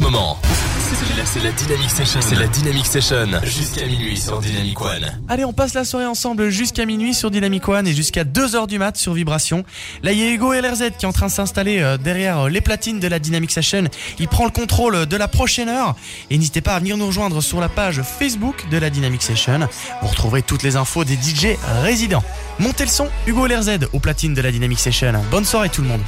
moment. C'est la, Dynamic Session. C'est la Dynamic Session. Jusqu'à minuit sur Dynamic One. Allez, on passe la soirée ensemble jusqu'à minuit sur Dynamic One et jusqu'à 2h du mat sur Vibration. Là, il y a Hugo LRZ qui est en train de s'installer euh, derrière euh, les platines de la Dynamic Session. Il prend le contrôle de la prochaine heure. Et n'hésitez pas à venir nous rejoindre sur la page Facebook de la Dynamic Session. Vous retrouverez toutes les infos des DJ résidents. Montez le son, Hugo LRZ aux platines de la Dynamic Session. Bonne soirée tout le monde.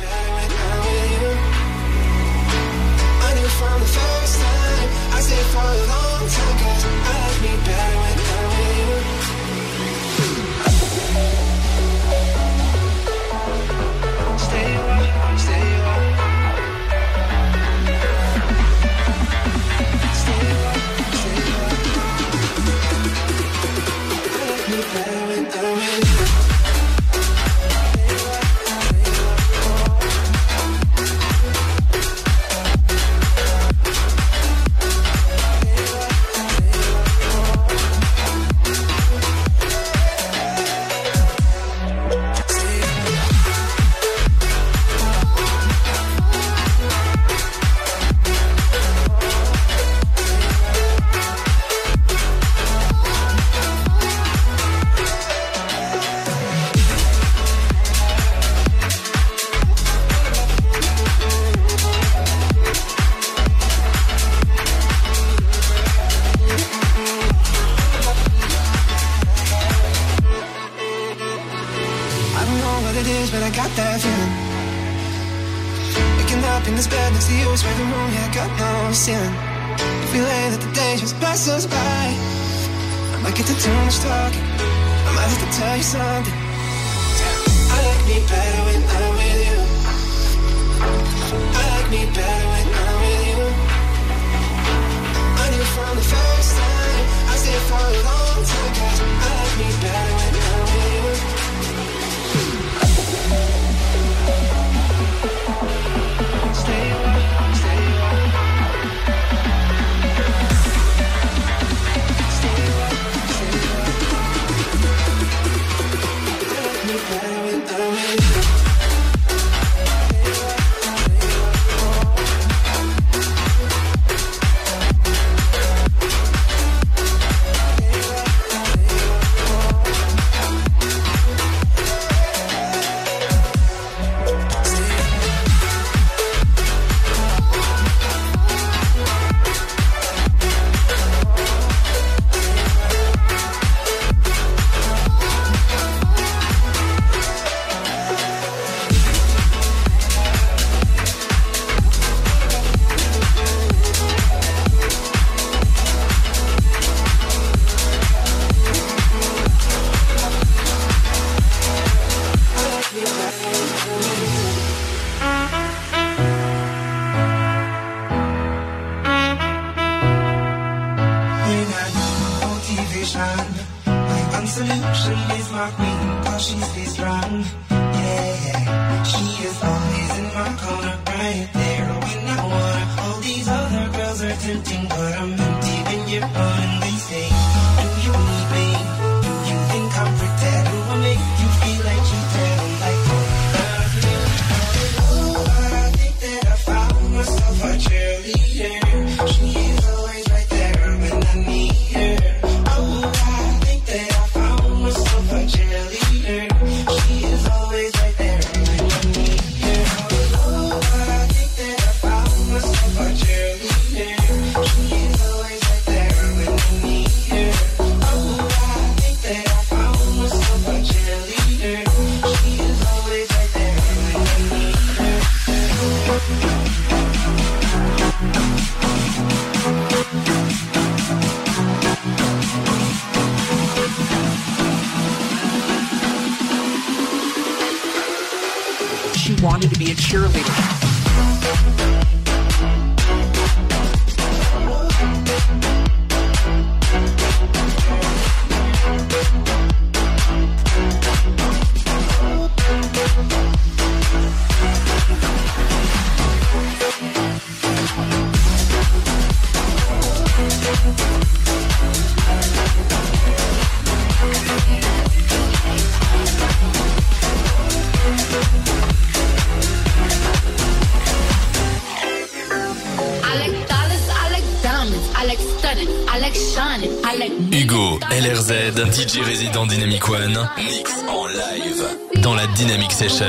DJ résident Dynamic One, mix en live dans la Dynamic Session.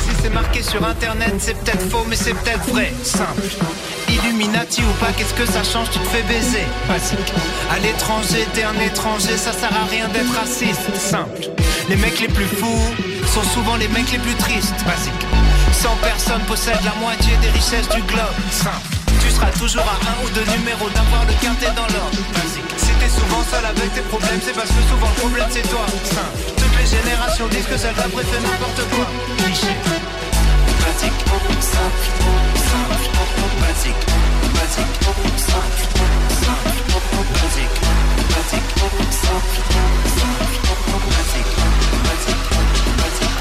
Si c'est marqué sur internet, c'est peut-être faux, mais c'est peut-être vrai. Simple. Illuminati ou pas, qu'est-ce que ça change? Tu te fais baiser. Basique. À l'étranger, t'es un étranger, ça sert à rien d'être raciste. Simple. Les mecs les plus fous sont souvent les mecs les plus tristes. Basique. 100 personnes possèdent la moitié des richesses du globe. Simple sera toujours à un ou deux numéros d'avoir le quartet dans l'ordre. Si t'es souvent seul avec tes problèmes, c'est parce que souvent le problème c'est toi. Toutes les générations disent que celle d'après fait n'importe quoi. Cliché. Pratique, simple, simple, basique, basique, simple, basique, basique, simple, basique, basique.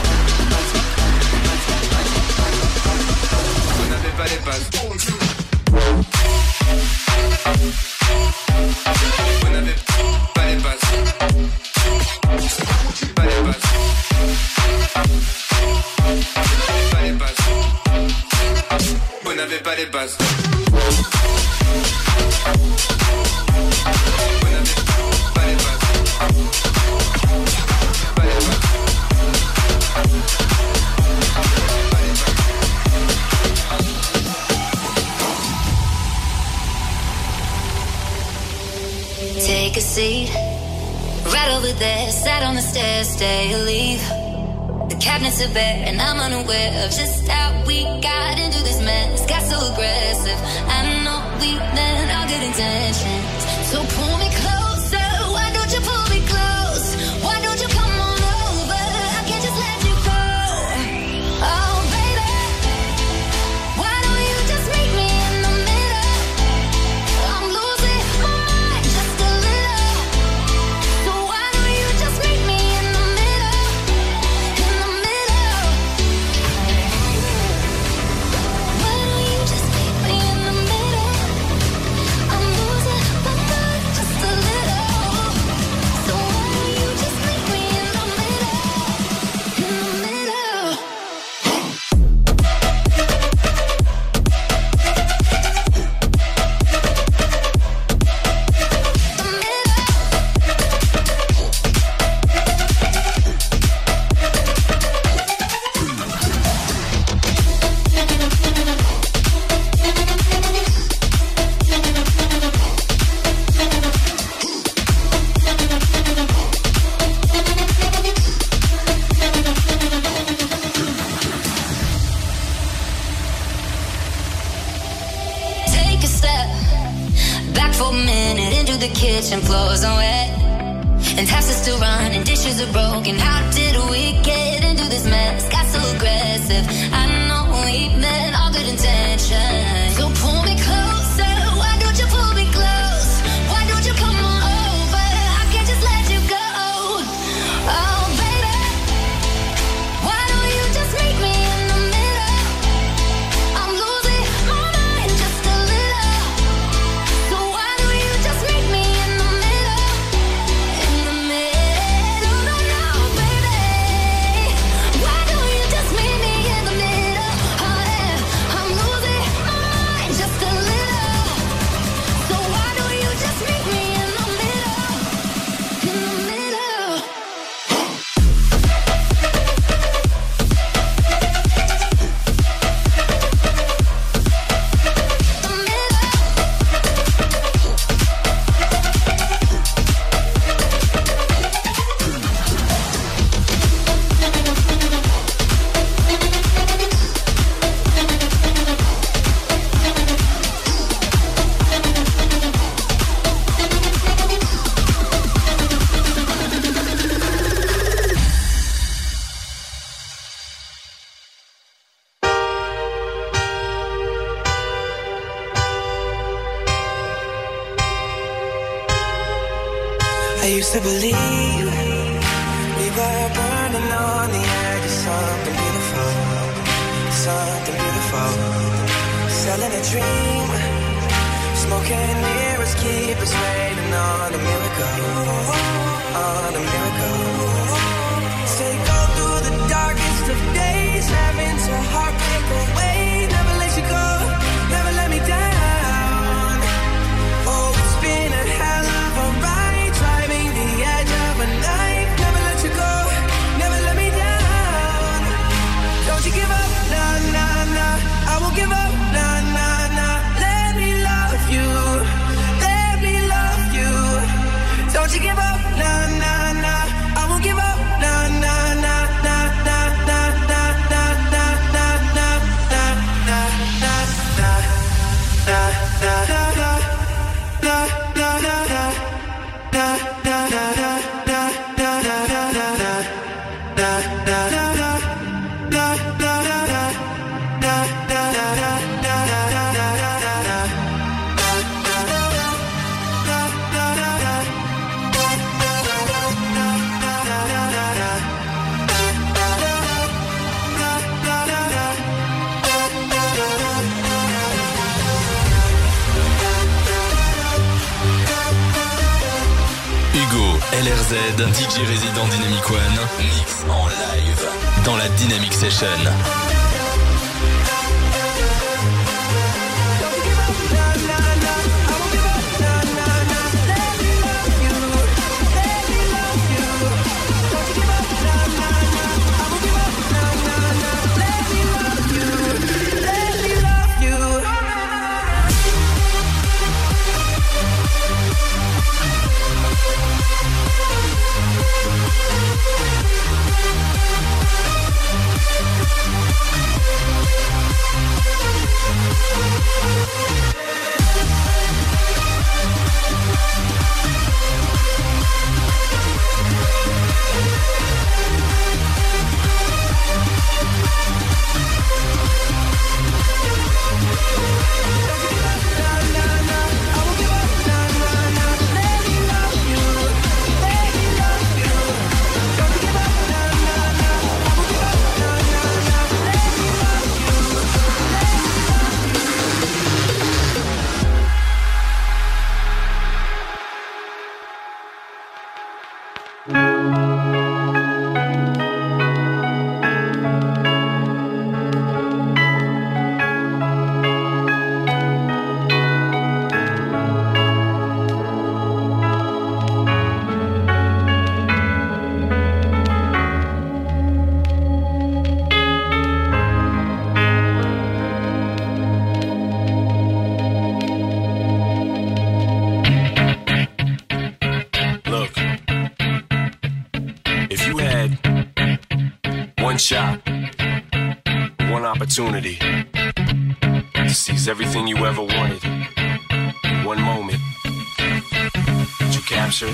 On n'avait pas les bases. Vous n'avez pas les bases. Vous n'avez pas les bases. Vous n'avez pas les bases. Vous pas les bases. day you leave. The cabinets are bare, and I'm unaware of just how we got into this mess. Got so aggressive. I know we meant all good intentions. D'un DJ résident Dynamic One, mix en live dans la Dynamic Session. Shot, one opportunity to seize everything you ever wanted. One moment. You capture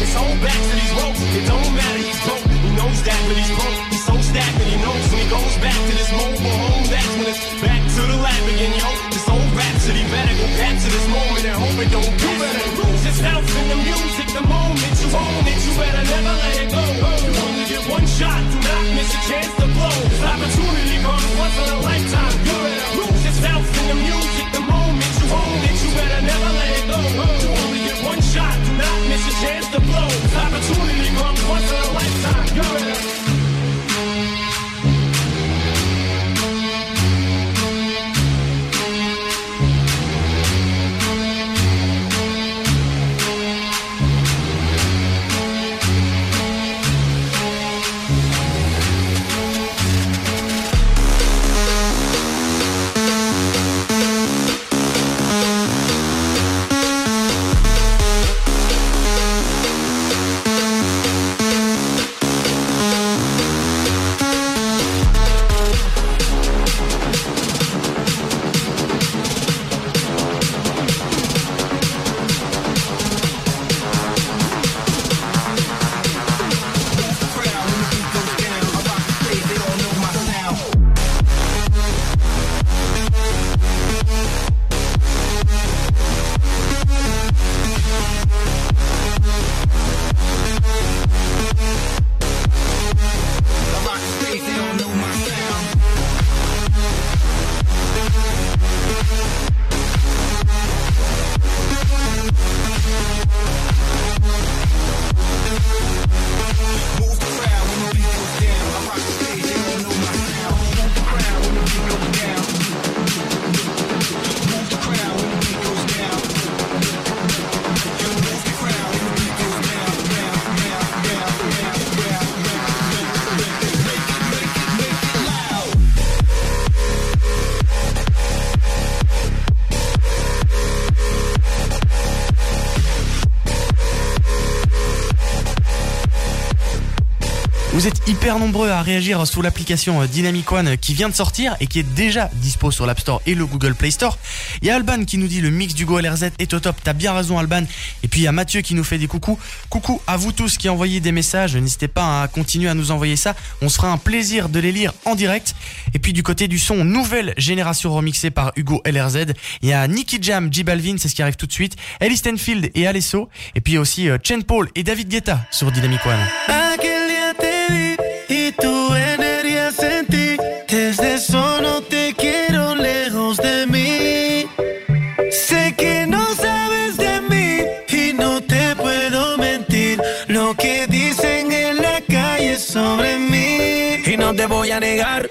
His whole back to these ropes. It don't matter. He's broke. He knows that, but he's broke. He's so stagnant. He knows when he goes back to this mobile home. That's when it's back to the lab again, yo. This old rhapsody better go capture this moment and hope it don't. You better lose yourself in the music. The moment you own it, you better never let it go. You only get one shot. Do not miss a chance to blow. This opportunity comes once in a lifetime. You better lose yourself in the music. The moment you own it, you better never let it go. Shot. Do not miss a chance to blow. Opportunity comes once in a lifetime. You better. À réagir sous l'application Dynamic One qui vient de sortir et qui est déjà dispo sur l'App Store et le Google Play Store. Il y a Alban qui nous dit le mix du Go LRZ est au top. T'as bien raison Alban. Et puis il y a Mathieu qui nous fait des coucous. Coucou à vous tous qui envoyez des messages. N'hésitez pas à continuer à nous envoyer ça. On se fera un plaisir de les lire en direct. Et puis du côté du son, nouvelle génération remixée par Hugo LRZ. Il y a Nicky Jam, J Balvin, c'est ce qui arrive tout de suite. Ellie Stanfield et Alesso. Et puis aussi euh, Chen Paul et David Guetta sur Dynamic One. Y tu energía sentí. Desde eso te quiero lejos de mí. Sé que no sabes de mí y no te puedo mentir. Lo que dicen en la calle sobre mí. Y no te voy a negar.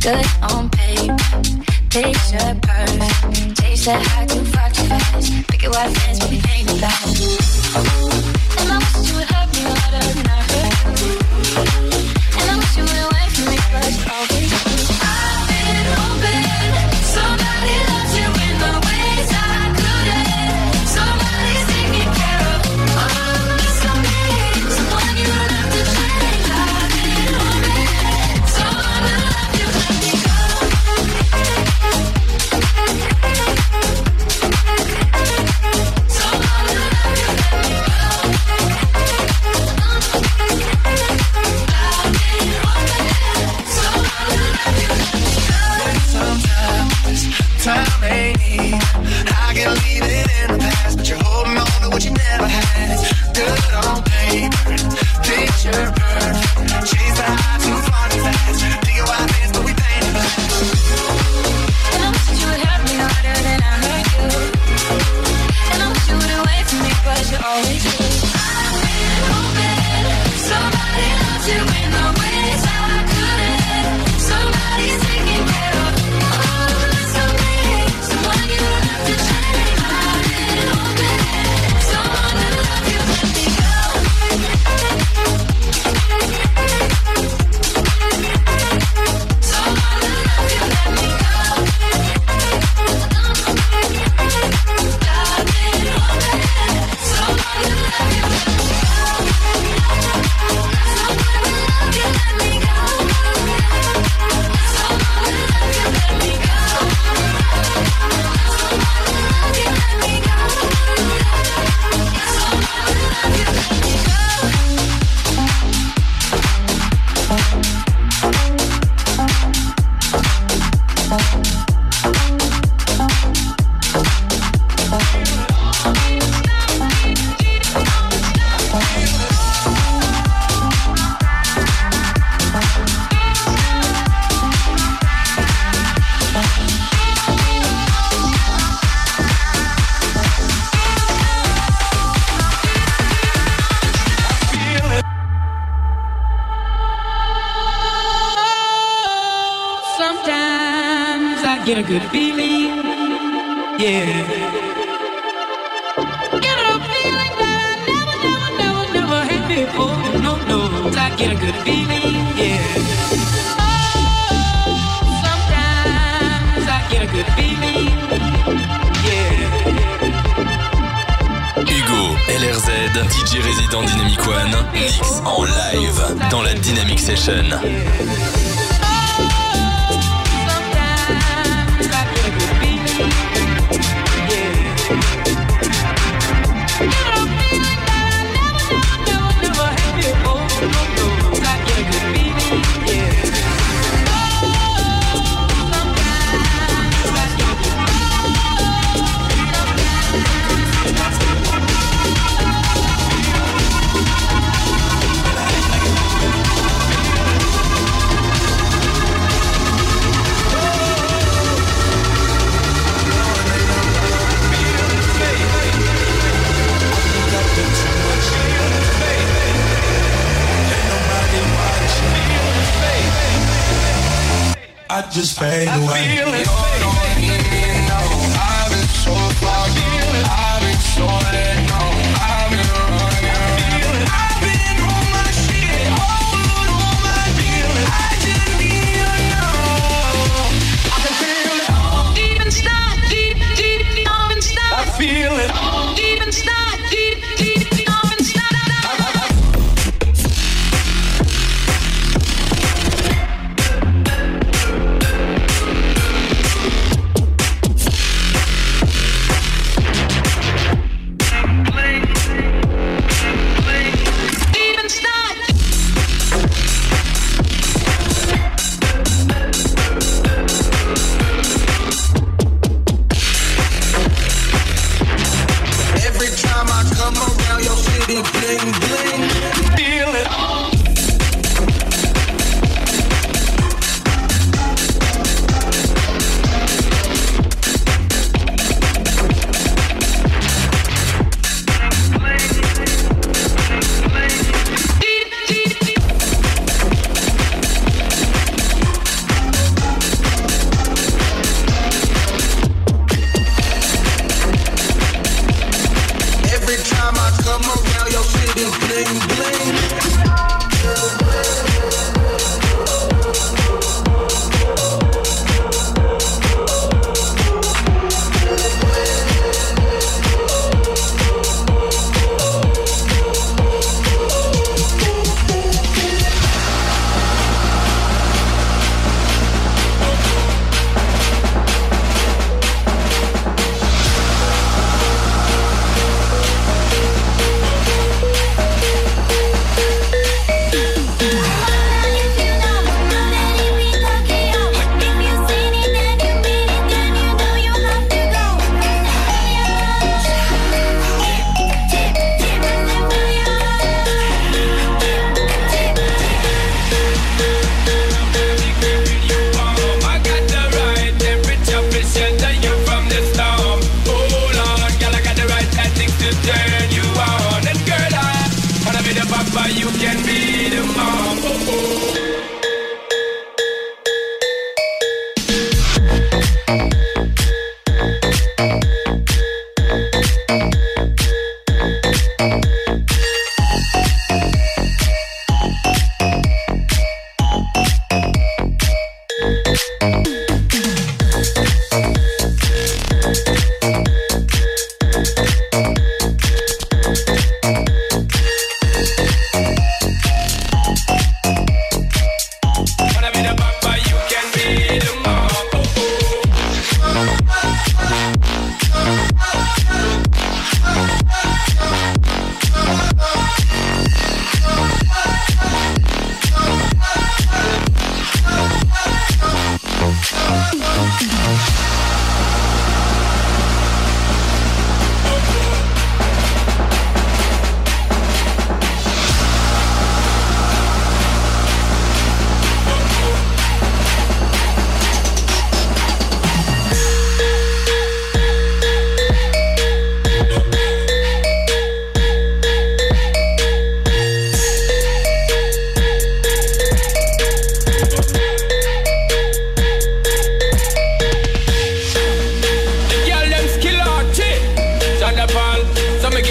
good on paper. Picture perfect. Chase that high too far fast. Pick it white fence. I just fade I away. Feel it, baby. I've been so far, I've been so late.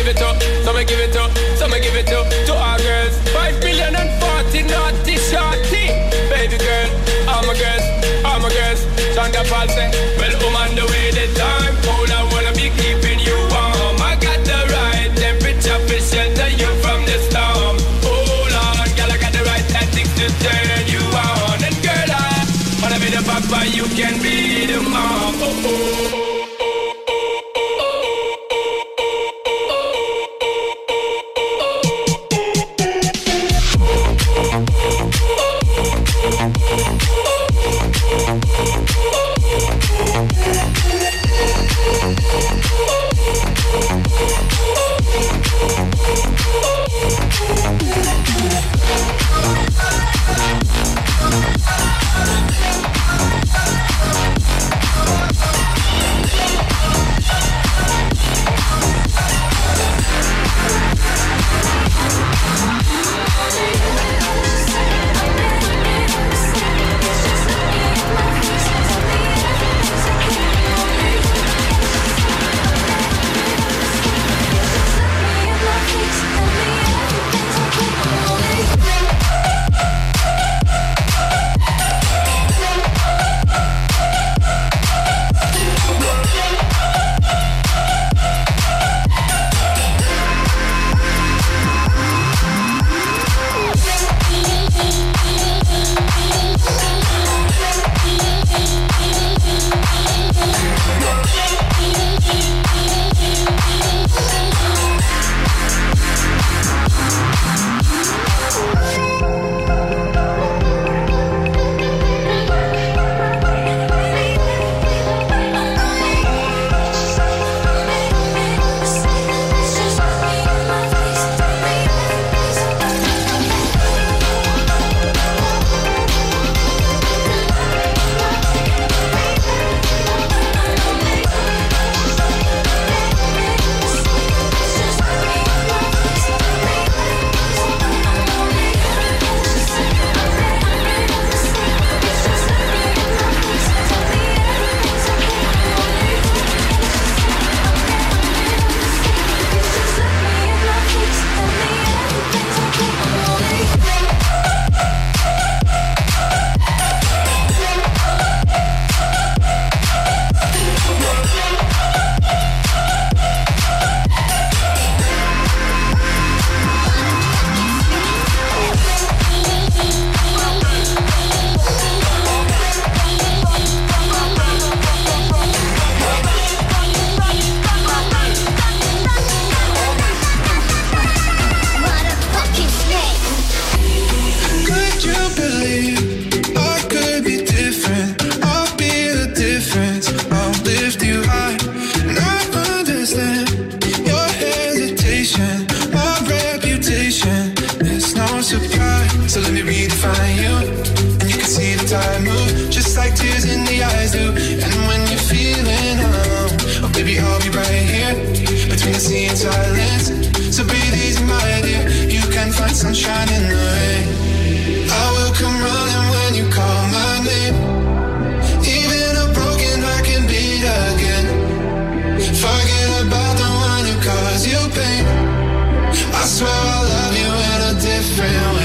it up, so me give it up. I swear I'll love you in a different way.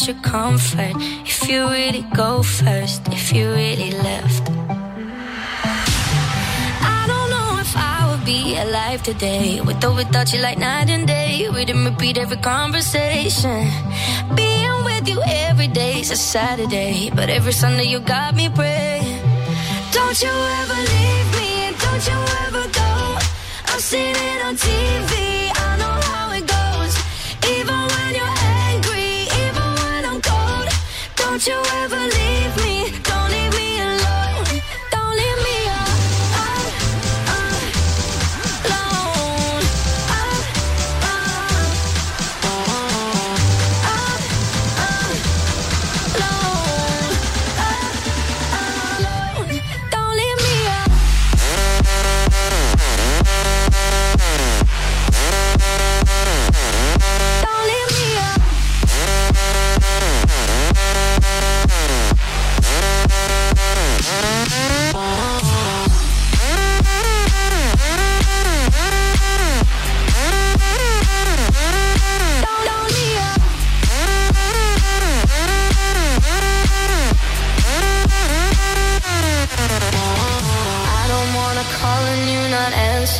Without your comfort. If you really go first, if you really left. I don't know if I would be alive today with or without you, like night and day. We didn't repeat every conversation. Being with you every day's a Saturday, but every Sunday you got me praying. Don't you ever leave me, and don't you ever go. I've seen it on TV, Don't you ever leave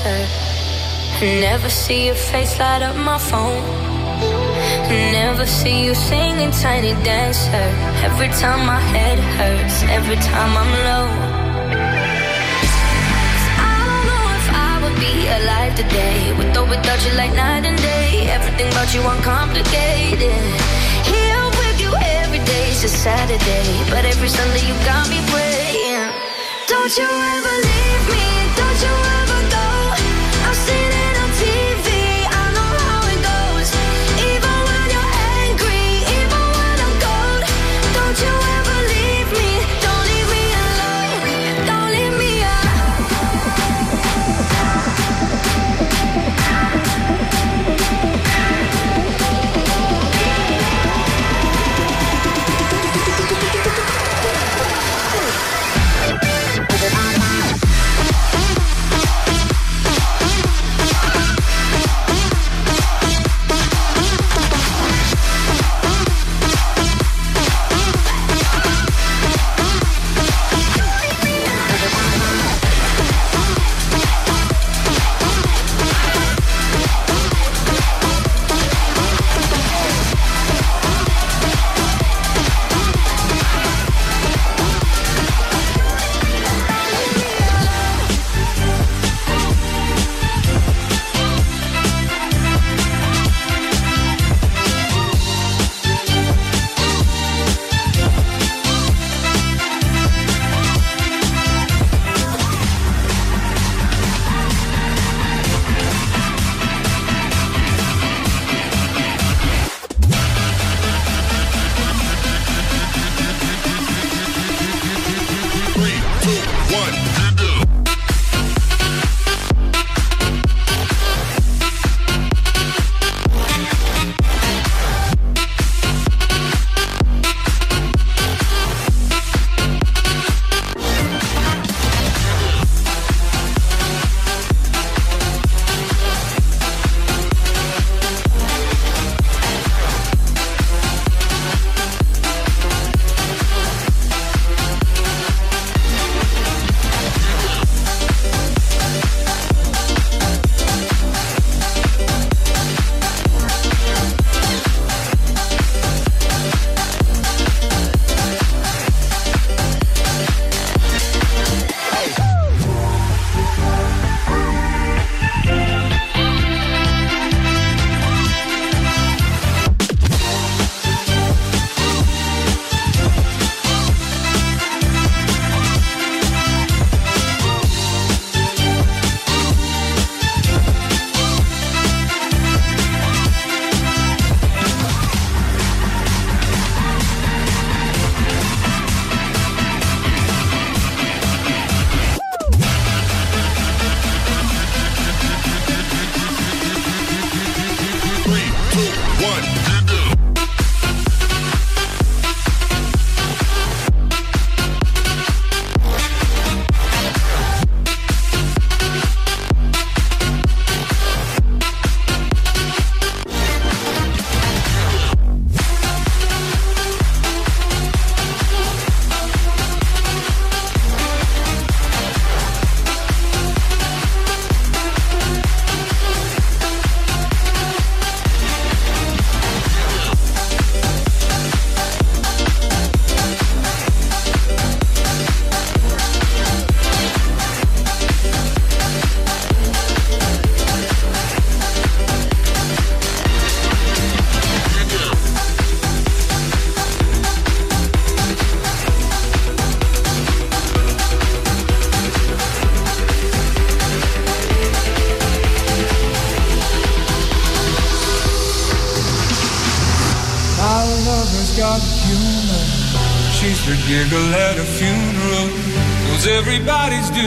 answer. Never see your face light up my phone. Never see you singing tiny dancer. Every time my head hurts, every time I'm low. I don't know if I would be alive today with or without you, like night and day. Everything about you uncomplicated. Here with you every day's a Saturday, but every Sunday you got me praying. Don't you ever leave me, don't you ever. I've seen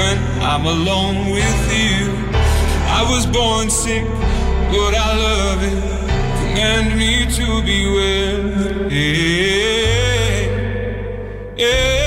when I'm alone with you. I was born sick, but I love it. Command me to be well. Amen.